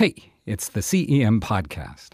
Hey, it's the CEM Podcast.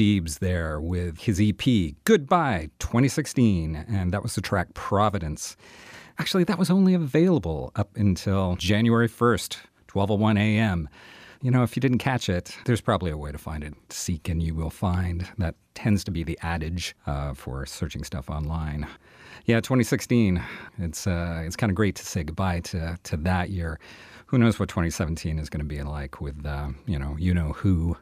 Deebs there with his EP Goodbye 2016, and that was the track Providence. Actually, that was only available up until January 1st, 12:01 a.m. You know, if you didn't catch it, there's probably a way to find it. Seek and you will find. That tends to be the adage uh, for searching stuff online. Yeah, 2016. It's uh, it's kind of great to say goodbye to to that year. Who knows what 2017 is going to be like with uh, you know you know who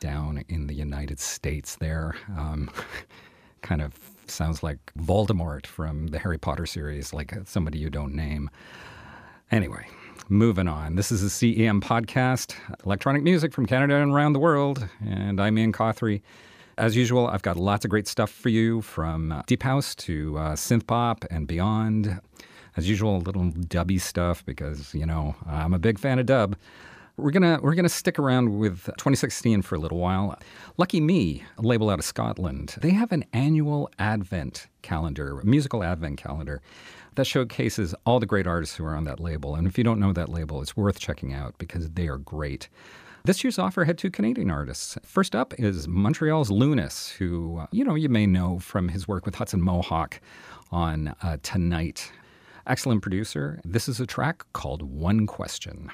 down in the United States there. Um, kind of sounds like Voldemort from the Harry Potter series, like somebody you don't name. Anyway, moving on. This is a CEM podcast, electronic music from Canada and around the world. And I'm Ian Cothry. As usual, I've got lots of great stuff for you from deep house to uh, synth pop and beyond. As usual, a little dubby stuff because, you know, I'm a big fan of dub. We're gonna we're gonna stick around with 2016 for a little while. Lucky Me, a label out of Scotland, they have an annual Advent calendar, musical Advent calendar that showcases all the great artists who are on that label. And if you don't know that label, it's worth checking out because they are great. This year's offer had two Canadian artists. First up is Montreal's Lunice, who you know you may know from his work with Hudson Mohawke on uh, TNGHT. Excellent producer. This is a track called One Question.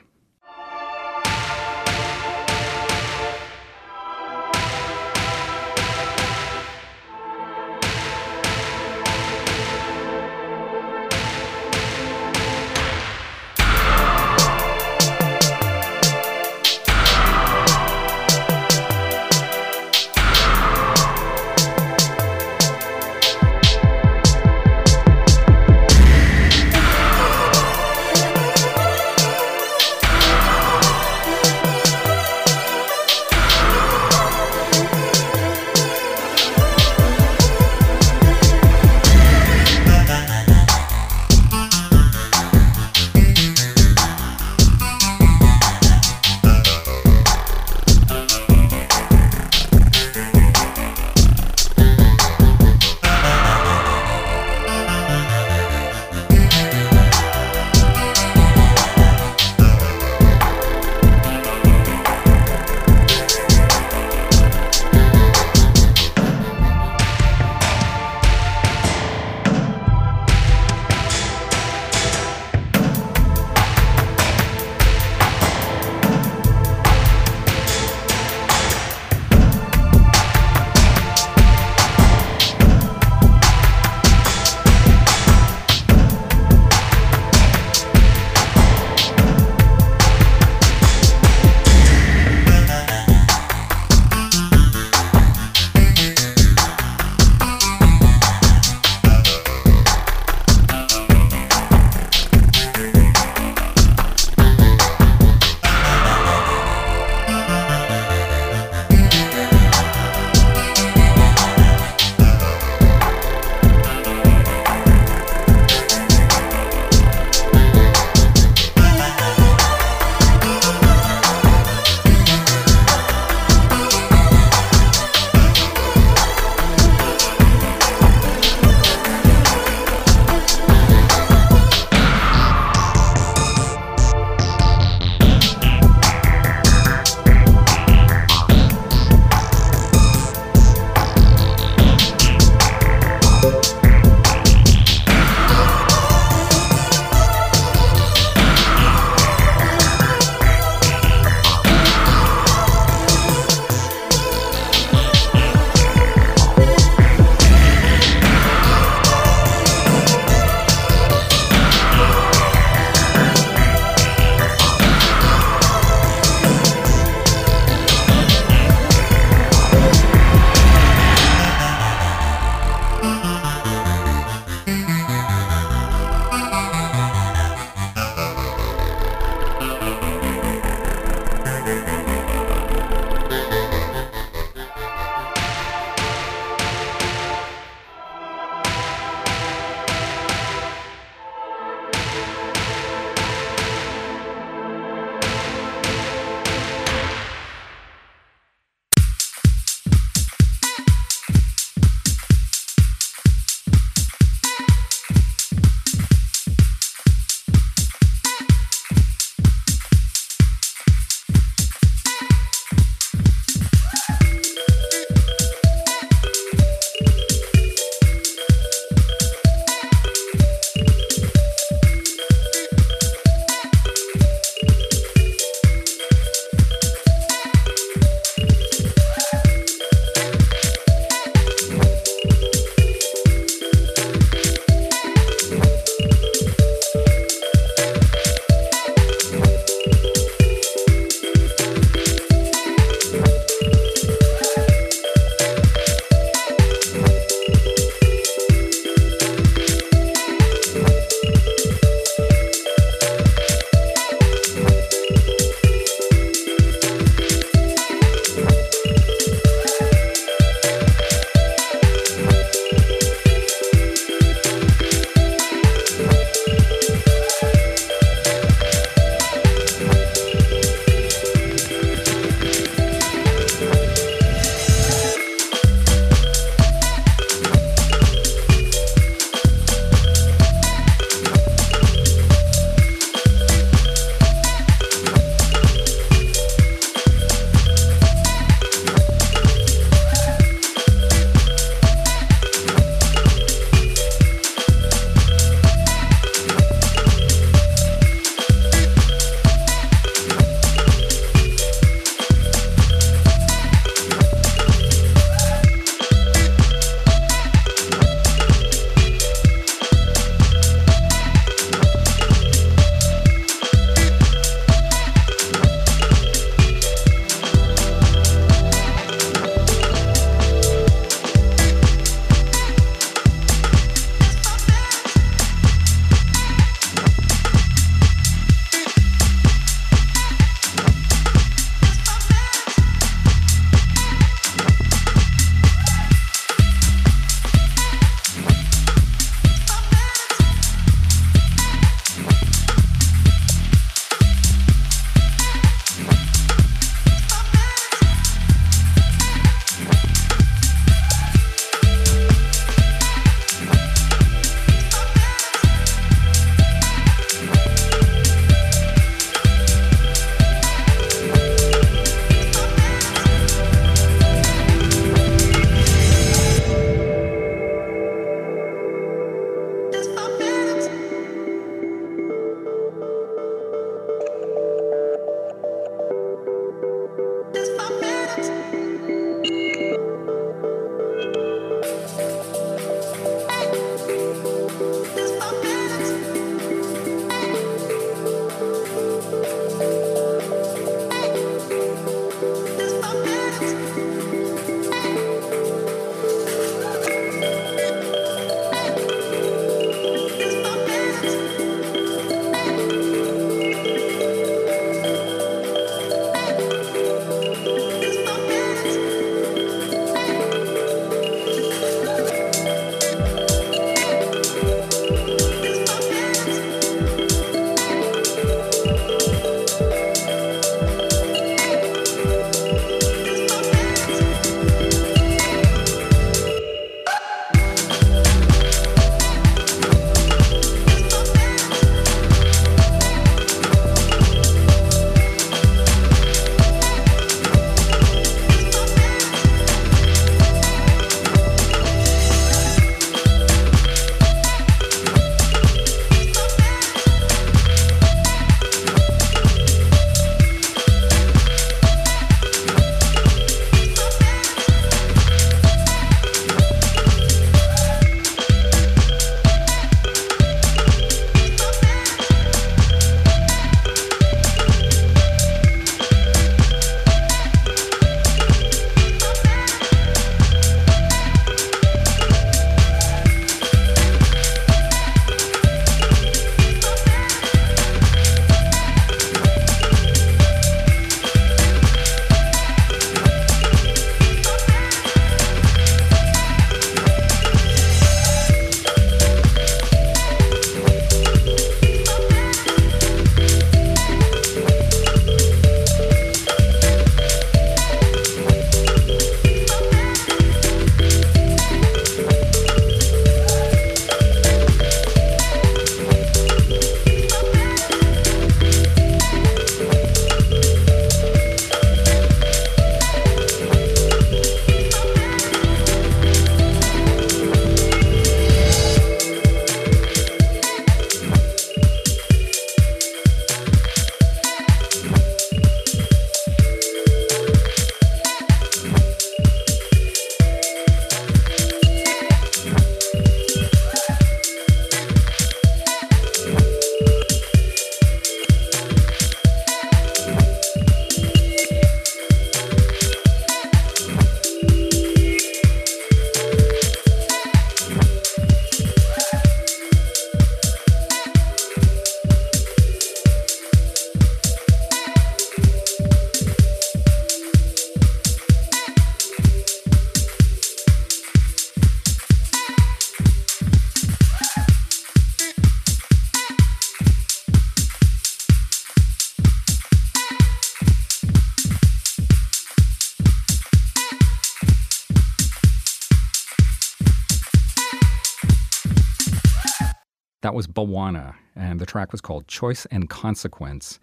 That was Bwana, and the track was called Choice and Consequence.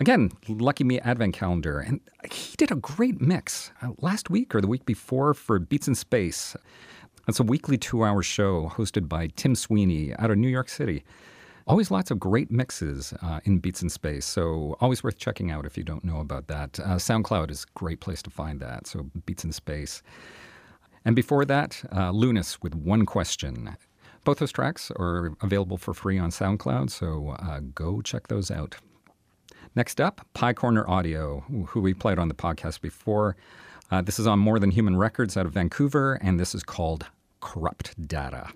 Again, Lucky Me Advent Calendar. And he did a great mix uh, last week or the week before for Beats in Space. That's a weekly two hour show hosted by Tim Sweeney out of New York City. Always lots of great mixes uh, in Beats in Space, so always worth checking out if you don't know about that. Uh, SoundCloud is a great place to find that, so Beats in Space. And before that, uh, Lunice with One Question. Both those tracks are available for free on SoundCloud, so uh, go check those out. Next up, Pye Corner Audio, who we played on the podcast before. Uh, this is on More Than Human Records out of Vancouver, and this is called Corrupt Data.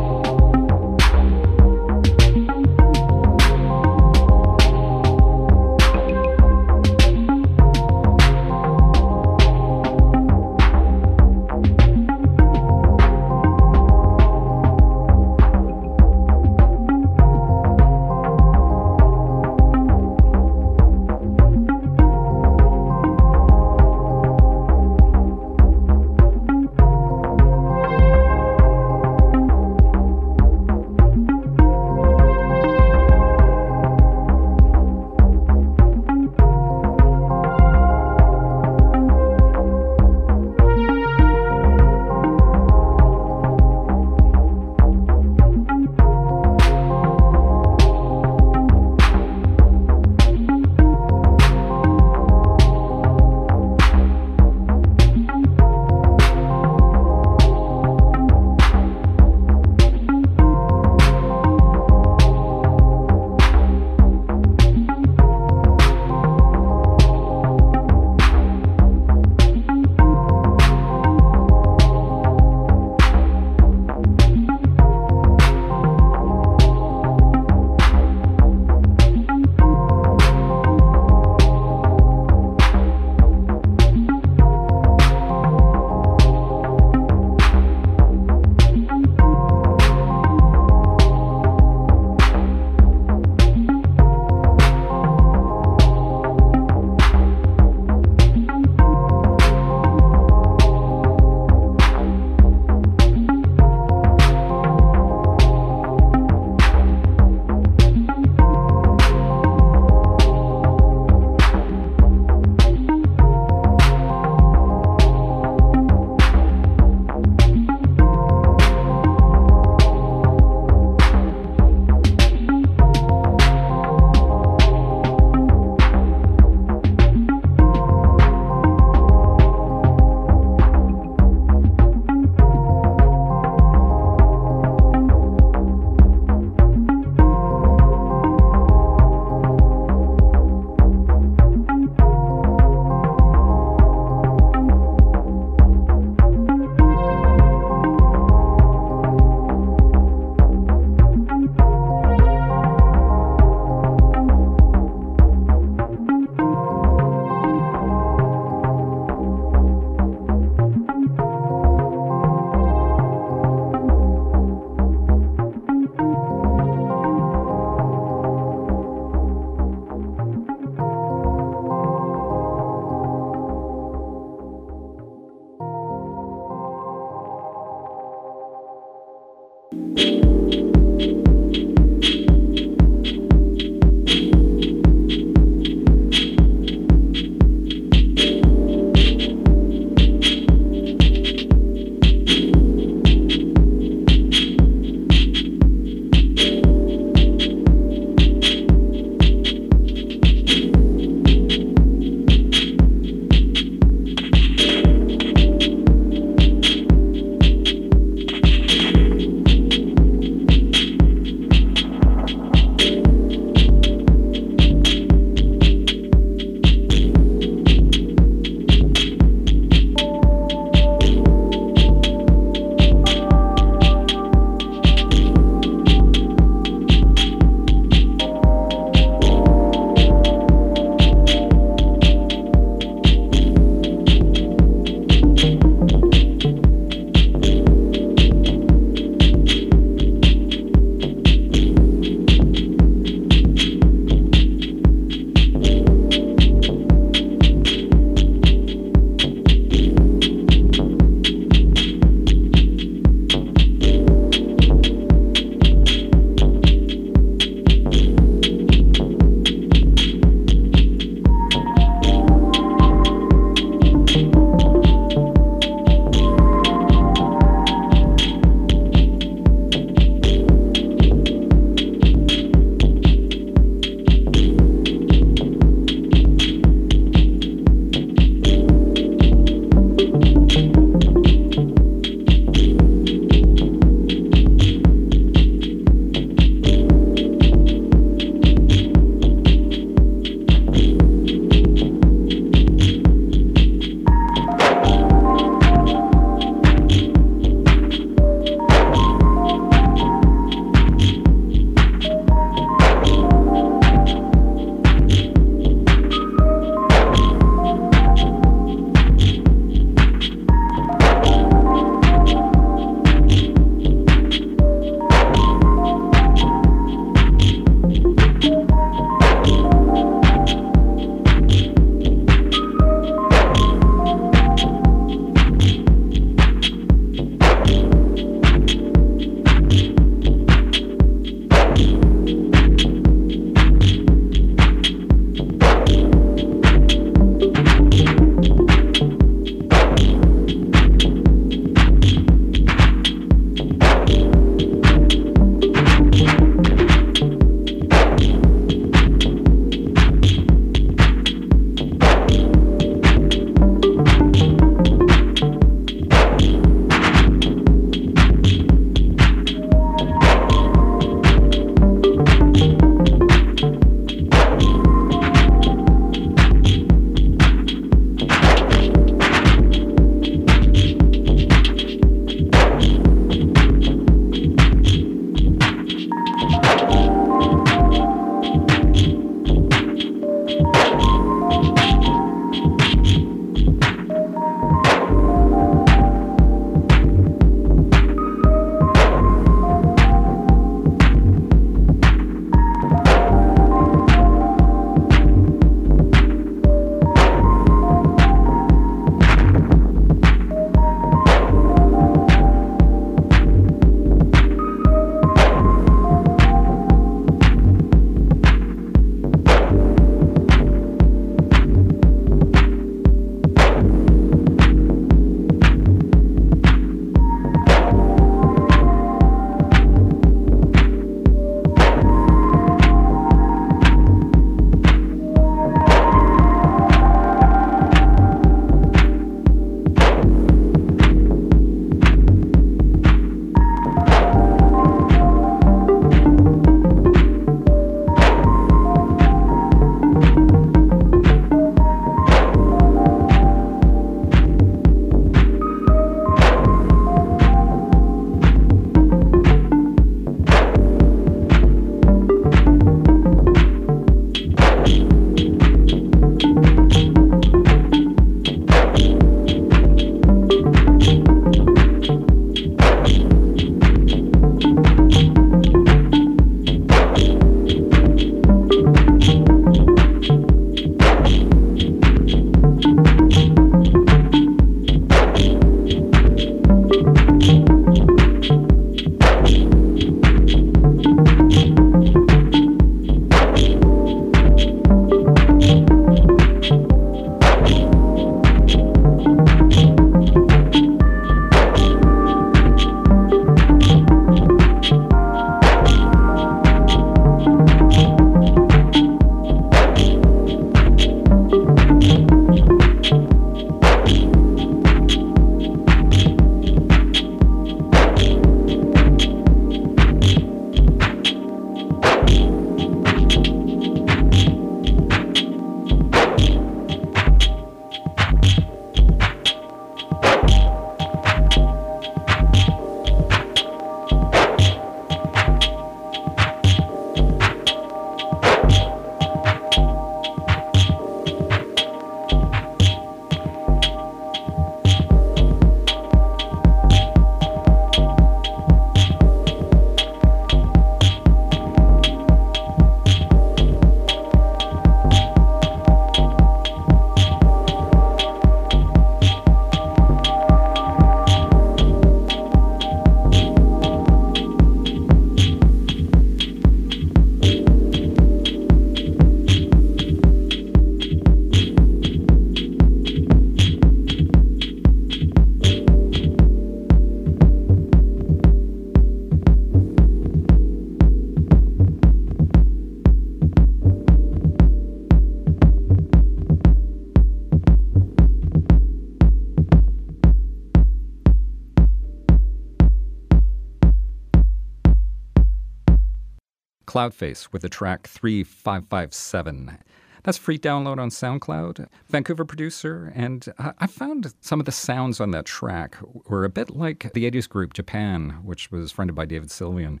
Cloudface with the track 3557. That's free download on SoundCloud. Vancouver producer, and I found some of the sounds on that track were a bit like the 80s group Japan, which was fronted by David Sylvian.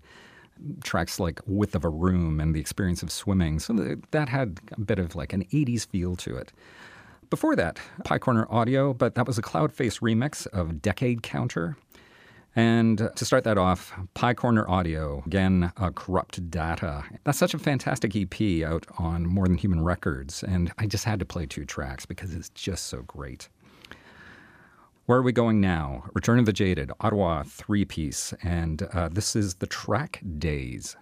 Tracks like Width of a Room and The Experience of Swimming. So that had a bit of like an 80s feel to it. Before that, Pye Corner Audio, but that was a Cloudface remix of Decade Counter. And to start that off, Pye Corner Audio, again, uh, Corrupt Data. That's such a fantastic EP out on More Than Human Records, and I just had to play two tracks because it's just so great. Where are we going now? Return of the Jaded, Ottawa three piece, and uh, this is the track Days.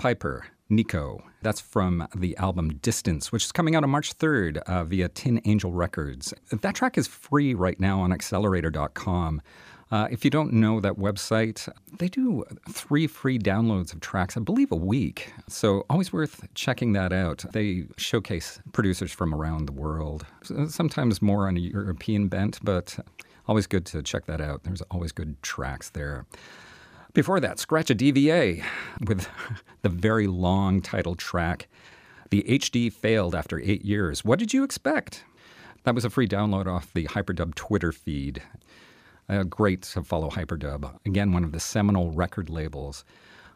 Piper, Nico. That's from the album Distance, which is coming out on March 3rd uh, via Tin Angel Records. That track is free right now on XLR8R.com. Uh, if you don't know that website, they do three free downloads of tracks, I believe, a week. So always worth checking that out. They showcase producers from around the world, sometimes more on a European bent, but always good to check that out. There's always good tracks there. Before that, Scratcha DVA with the very long title track. The HD failed after eight years. What did you expect? That was a free download off the Hyperdub Twitter feed. Uh, great to follow Hyperdub. Again, one of the seminal record labels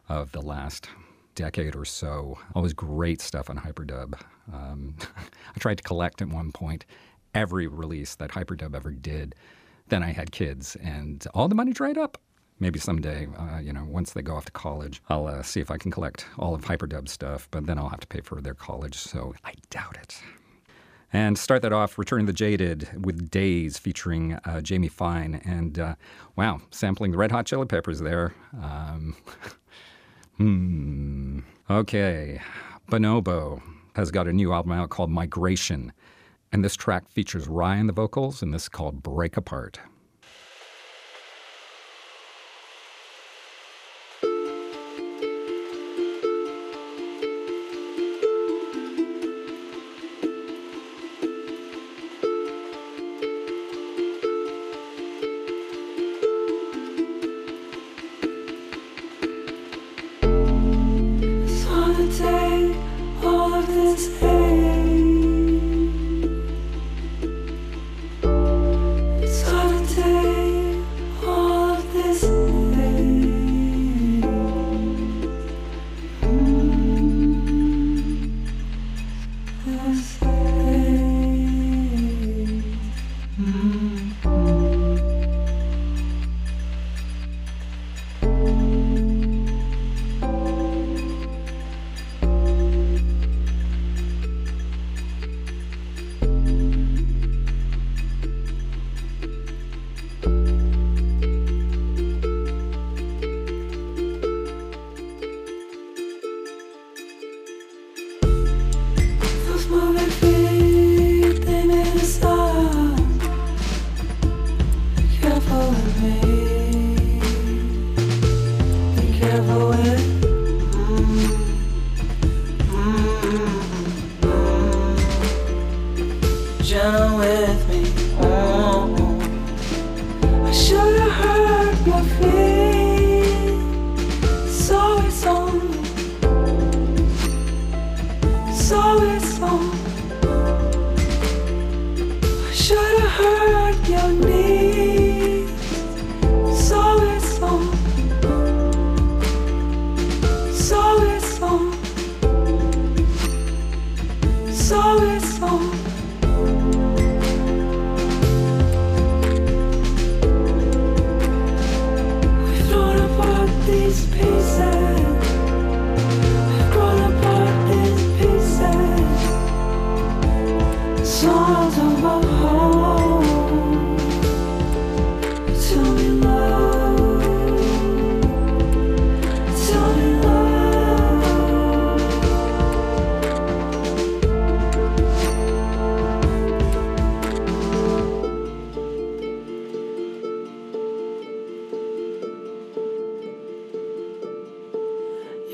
of the last decade or so. Always great stuff on Hyperdub. Um, I tried to collect at one point every release that Hyperdub ever did. Then I had kids, and all the money dried up. Maybe someday, uh, you know, once they go off to college, I'll uh, see if I can collect all of Hyperdub stuff, but then I'll have to pay for their college, so I doubt it. And start that off, Return the Jaded with Days featuring uh, Jamie Fine. And uh, wow, sampling the Red Hot Chili Peppers there. Um, hmm. Okay. Bonobo has got a new album out called Migration. And this track features Rhye Ryan the vocals, and this is called Break Apart.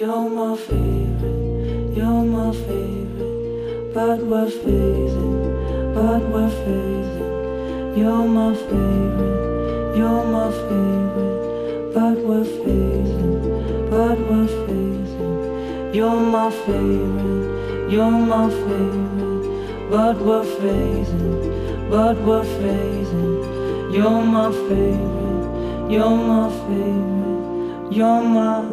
You're my favorite, you're my favorite. But we're fading, but we're fading. You're my favorite, you're my favorite. But we're fading, but we're fading. You're my favorite, you're my favorite. But we're fading, but we're fading. You're my favorite, you're my favorite. You're my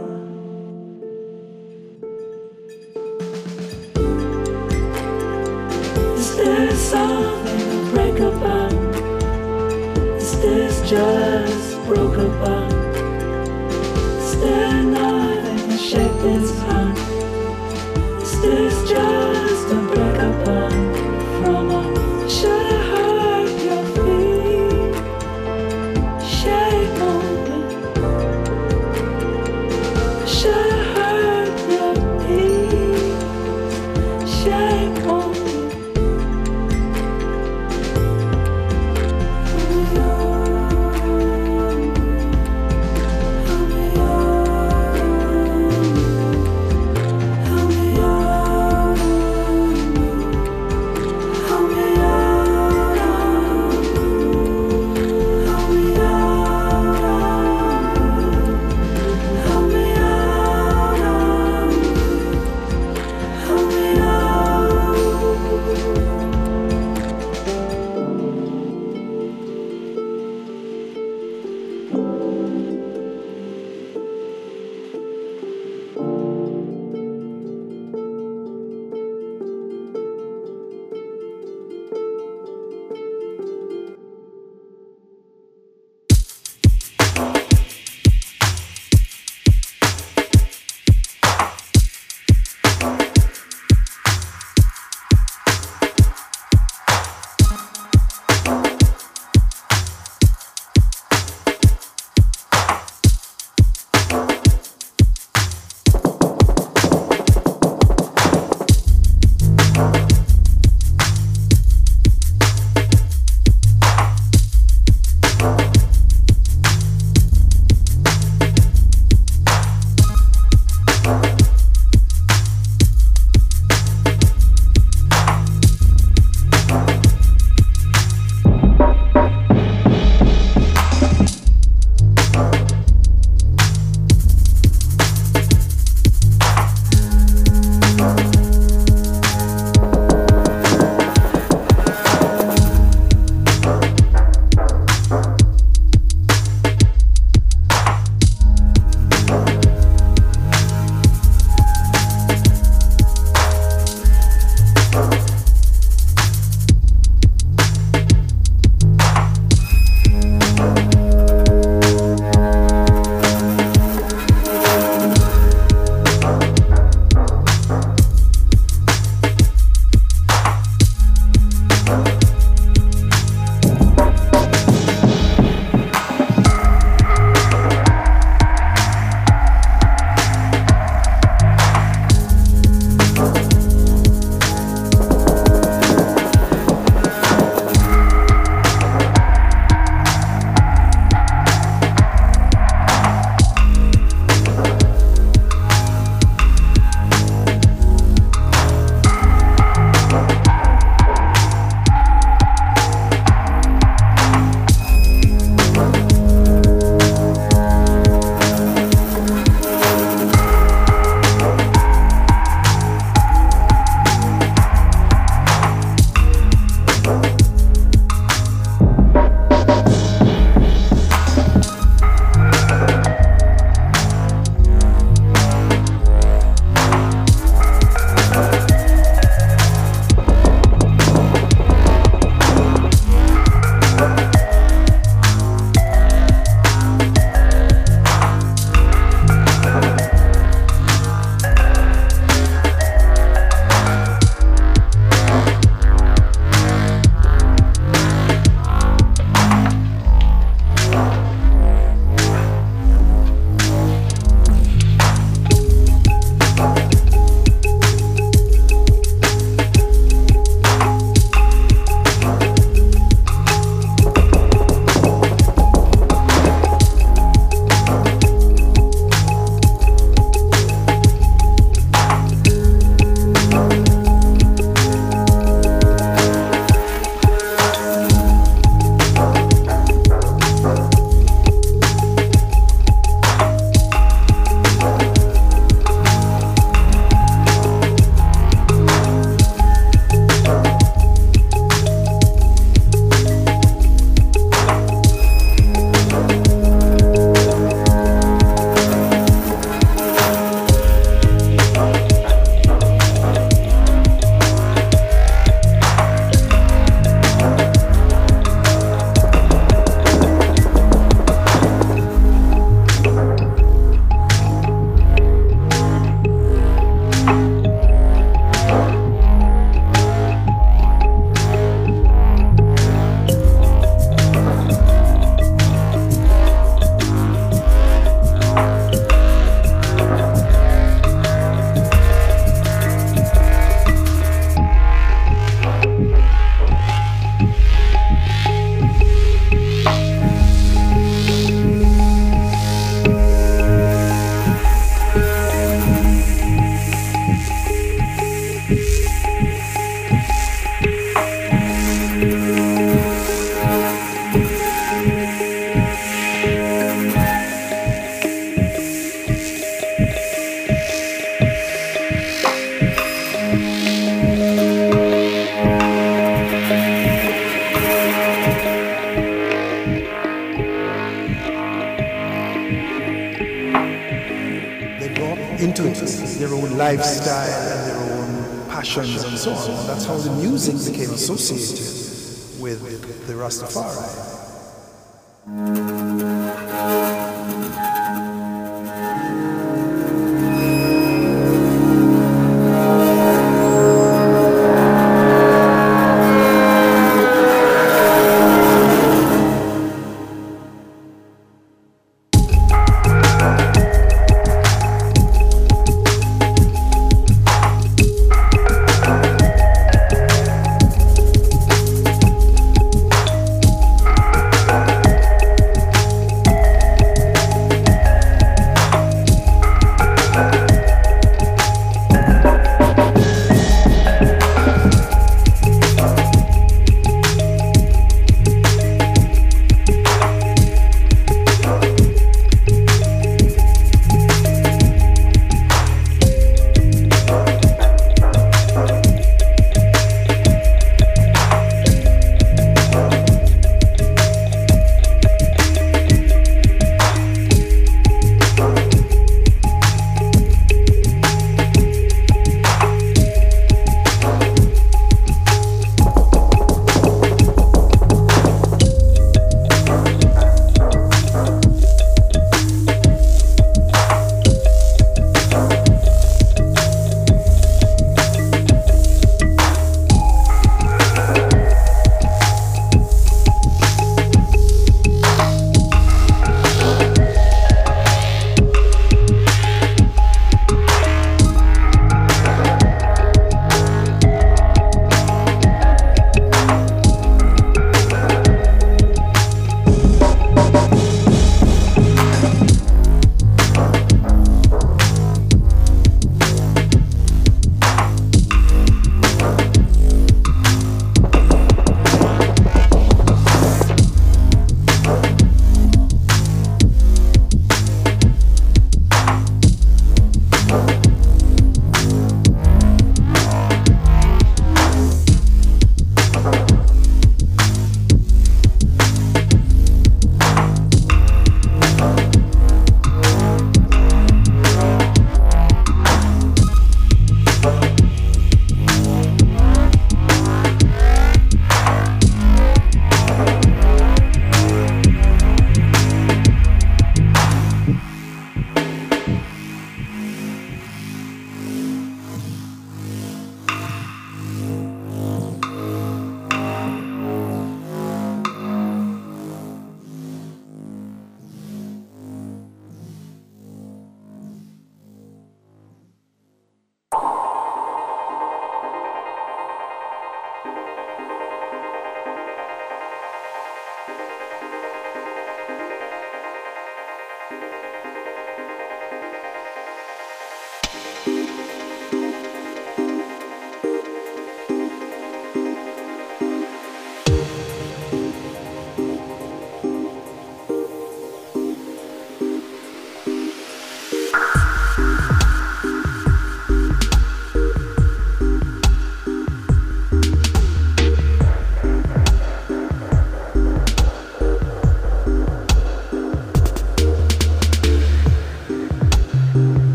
associated with the Rastafari.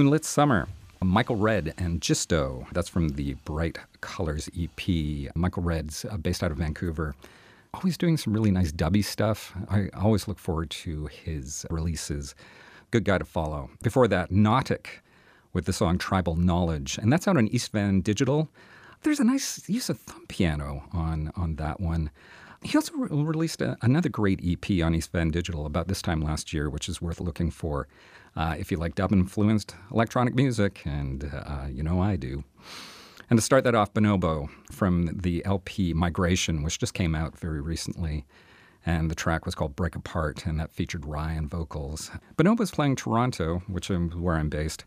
Moonlit Summer. Michael Red and Gisto. That's from the Bright Colors EP. Michael Red's uh, based out of Vancouver. Always doing some really nice dubby stuff. I always look forward to his releases. Good guy to follow. Before that, Nautic with the song Tribal Knowledge. And that's out on East Van Digital. There's a nice use of thumb piano on, on that one. He also re- released a, another great EP on East Van Digital about this time last year, which is worth looking for uh, if you like dub influenced electronic music, and uh, you know I do. And to start that off, Bonobo from the LP Migration, which just came out very recently. And the track was called Break Apart, and that featured Rhye on vocals. Bonobo's playing Toronto, which is where I'm based,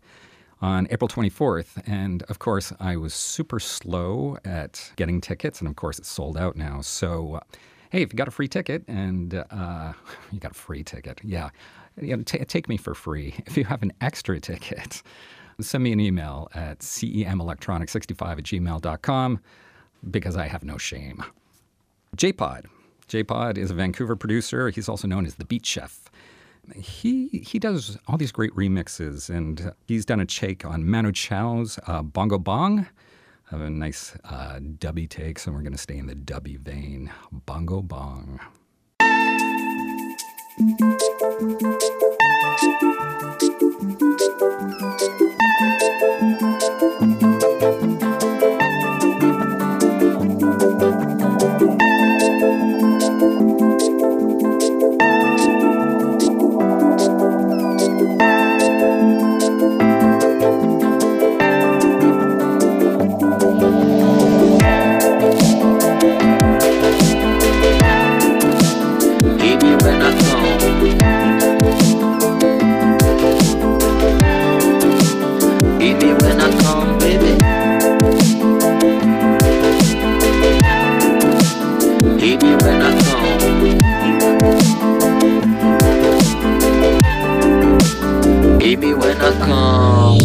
on April 24th. And of course, I was super slow at getting tickets, and of course, it's sold out now. So, uh, hey, if you got a free ticket and uh, you got a free ticket, yeah, you know, t- take me for free. If you have an extra ticket, send me an email at cemelectronic65 at gmail.com because I have no shame. JPod. JPod is a Vancouver producer. He's also known as the Beat Chef. He he does all these great remixes, and he's done a shake on Manu Chao's uh, Bongo Bong. Have a nice uh, dubby take, so we're going to stay in the dubby vein. Bongo Bong. Hit me when I come.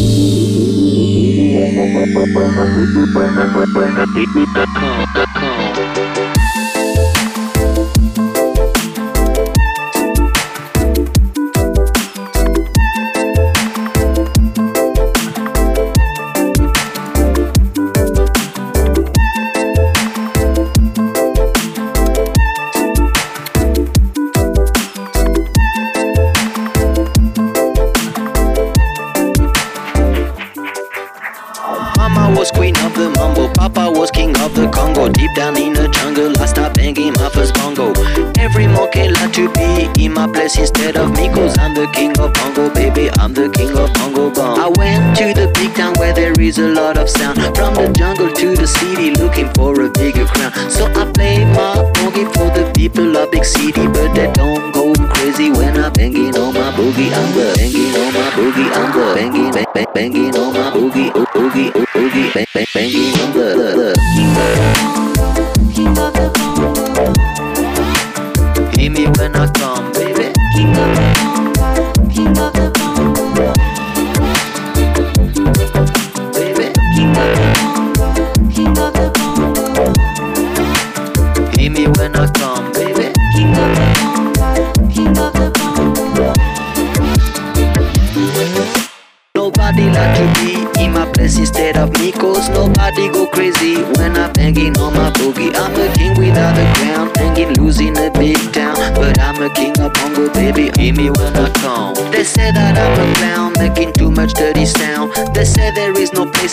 For a bigger crown. So I play my boogie for the people of big city, but they don't go crazy when I'm banging on my boogie. I'm the banging on my boogie. I'm the banging, bang, bang, banging on my boogie, oh, boogie, oh, boogie, bang, bang, banging on the, the, the.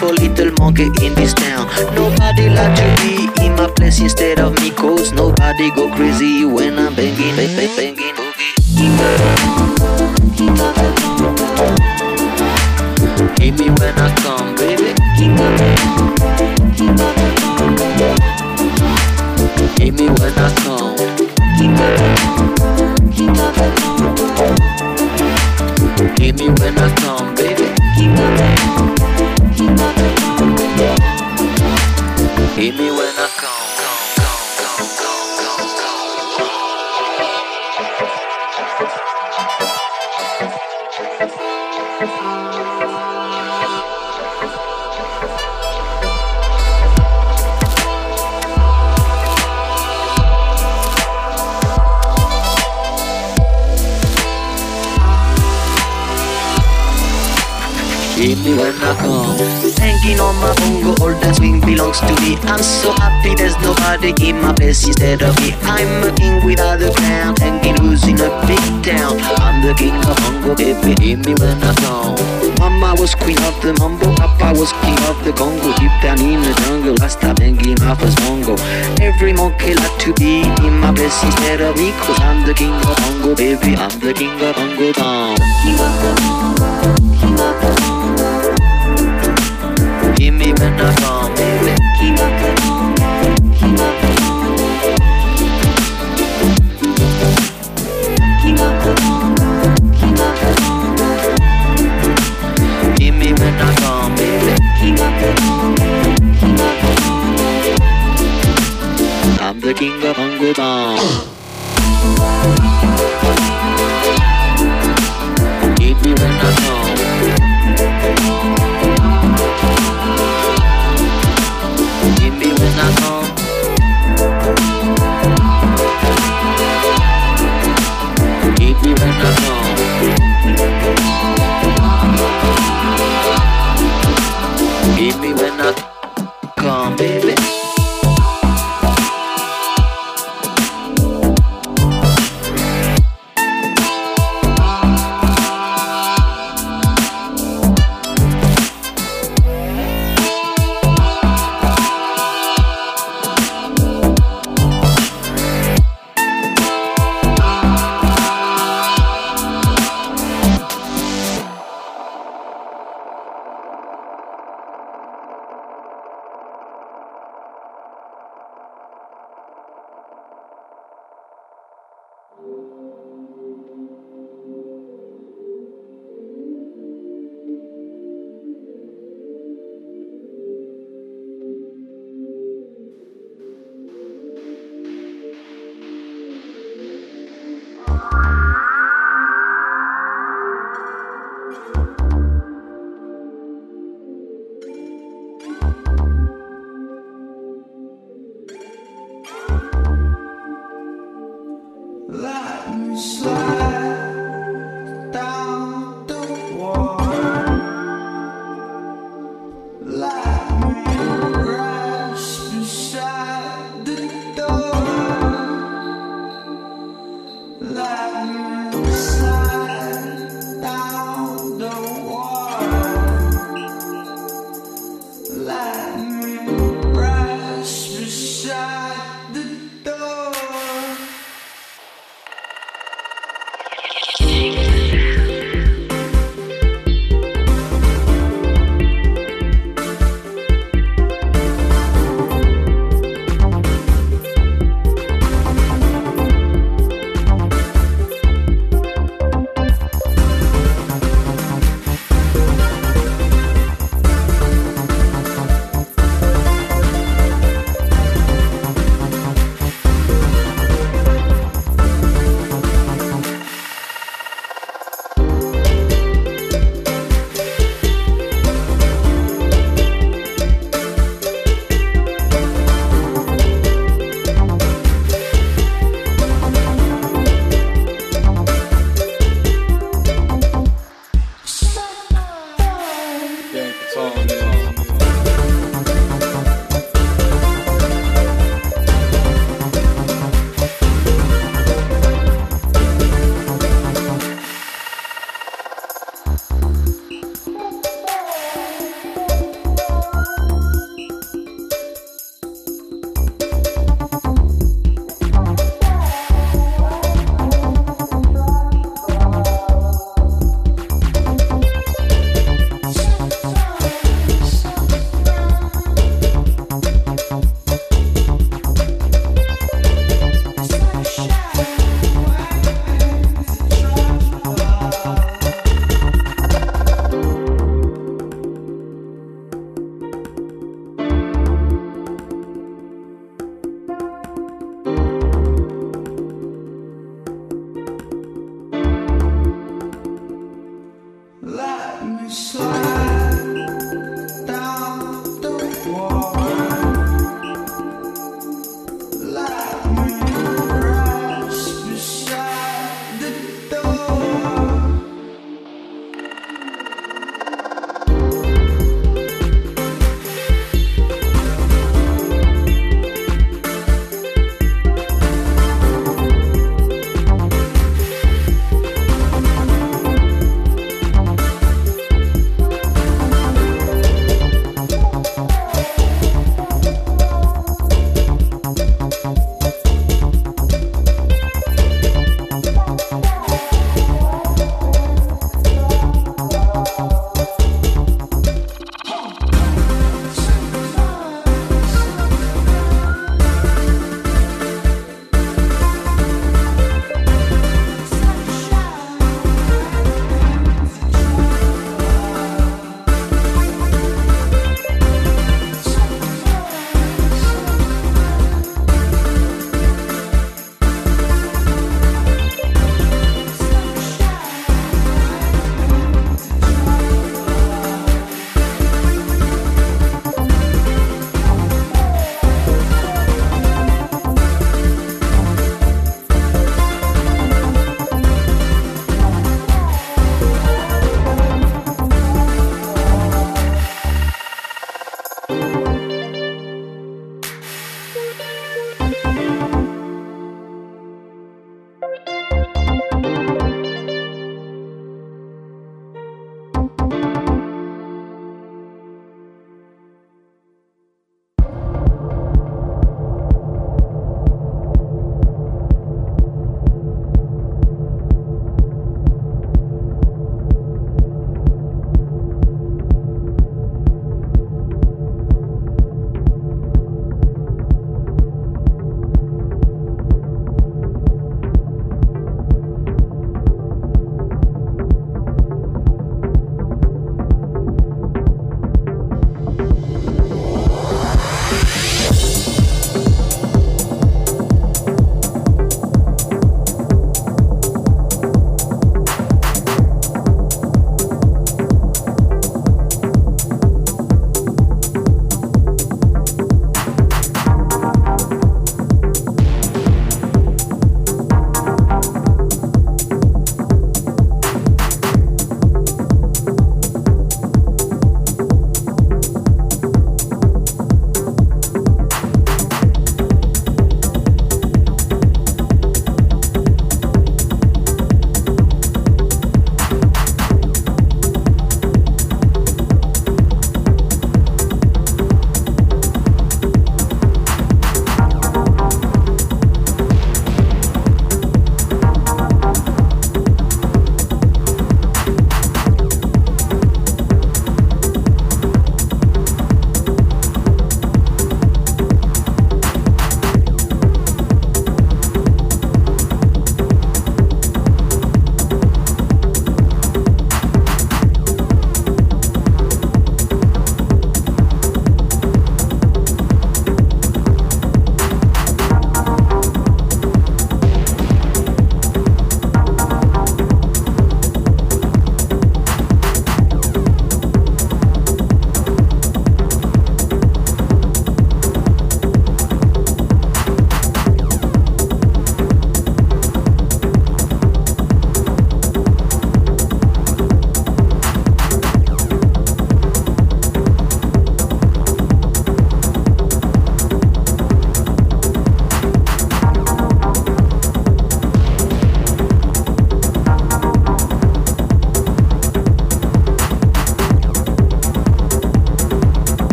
For little monkey in this town. Nobody like to be in my place instead of me Cause nobody go crazy when I'm banging, bang, bang, banging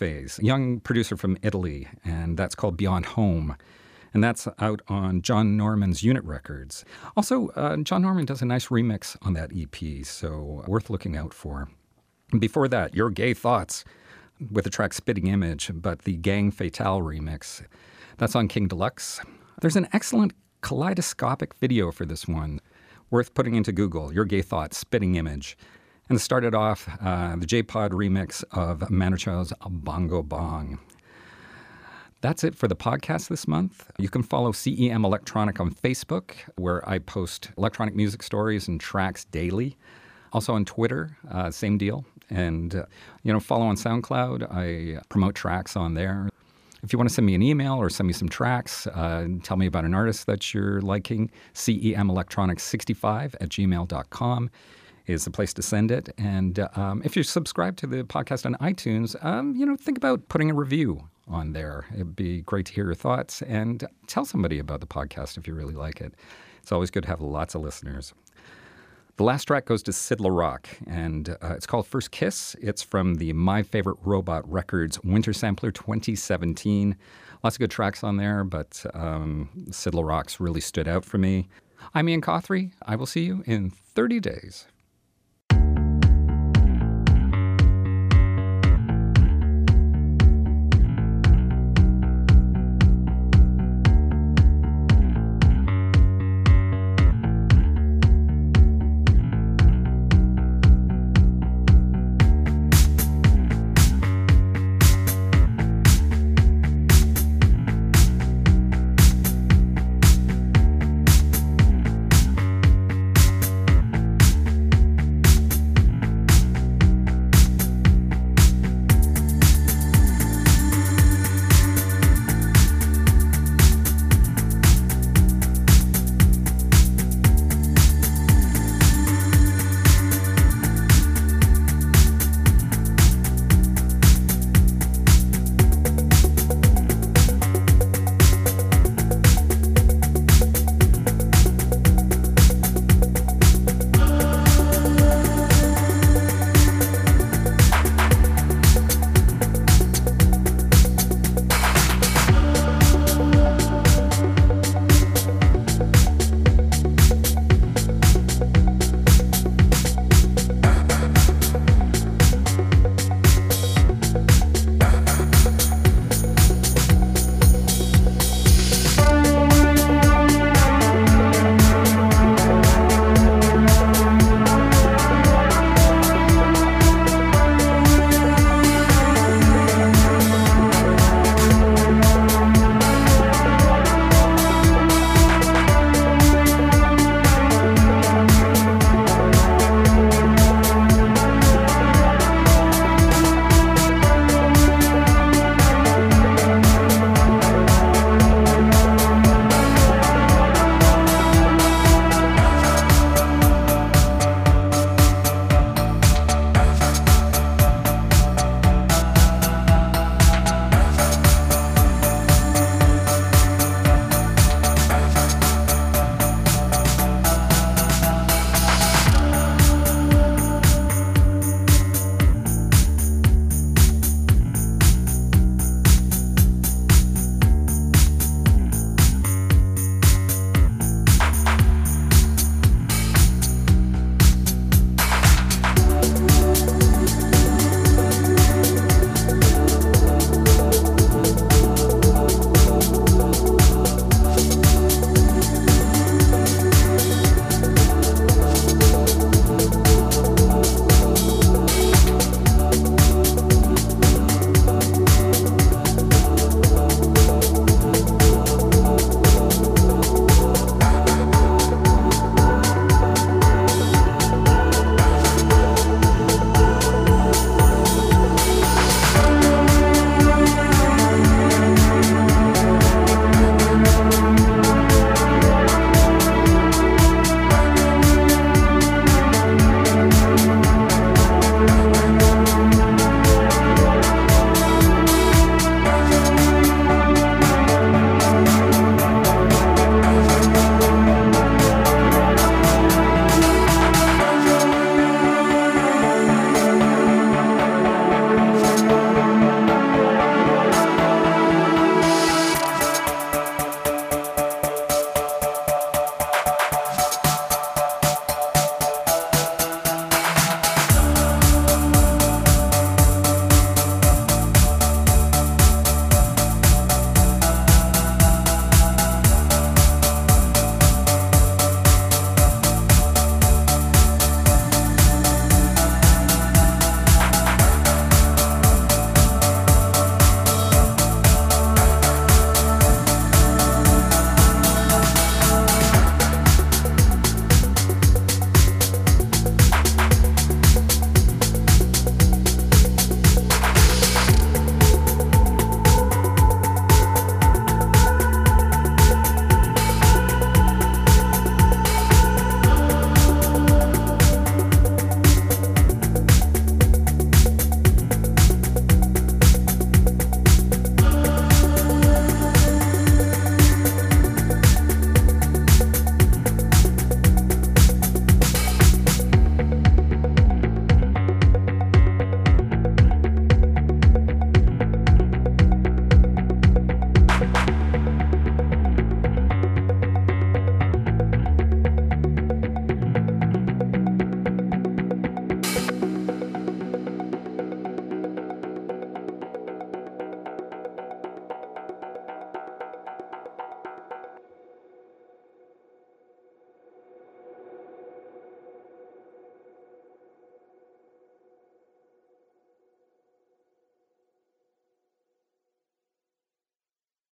Moonphase, young producer from Italy, and that's called Beyond Home. And that's out on John Norman's Unit Records. Also, uh, John Norman does a nice remix on that EP, so worth looking out for. Before that, Your Gay Thoughts with the track Spitting Image, but the Gang Fatale remix. That's on King Deluxe. There's an excellent kaleidoscopic video for this one, worth putting into Google. Your Gay Thoughts, Spitting Image. And started off uh, the J Pod remix of Manu Chao's Bongo Bong. That's it for the podcast this month. You can follow CEM Electronic on Facebook, where I post electronic music stories and tracks daily. Also on Twitter, uh, same deal. And, uh, you know, follow on SoundCloud. I promote tracks on there. If you want to send me an email or send me some tracks, uh, tell me about an artist that you're liking, cemelectronics65 at gmail.com is the place to send it. And um, if you're subscribed to the podcast on iTunes, um, you know, think about putting a review on there. It'd be great to hear your thoughts and tell somebody about the podcast if you really like it. It's always good to have lots of listeners. The last track goes to Sid LeRock, and uh, it's called First Kiss. It's from the My Favorite Robot Records Winter Sampler 2017. Lots of good tracks on there, but um, Sid LeRock's really stood out for me. I'm Ian Cothry. I will see you in 30 days.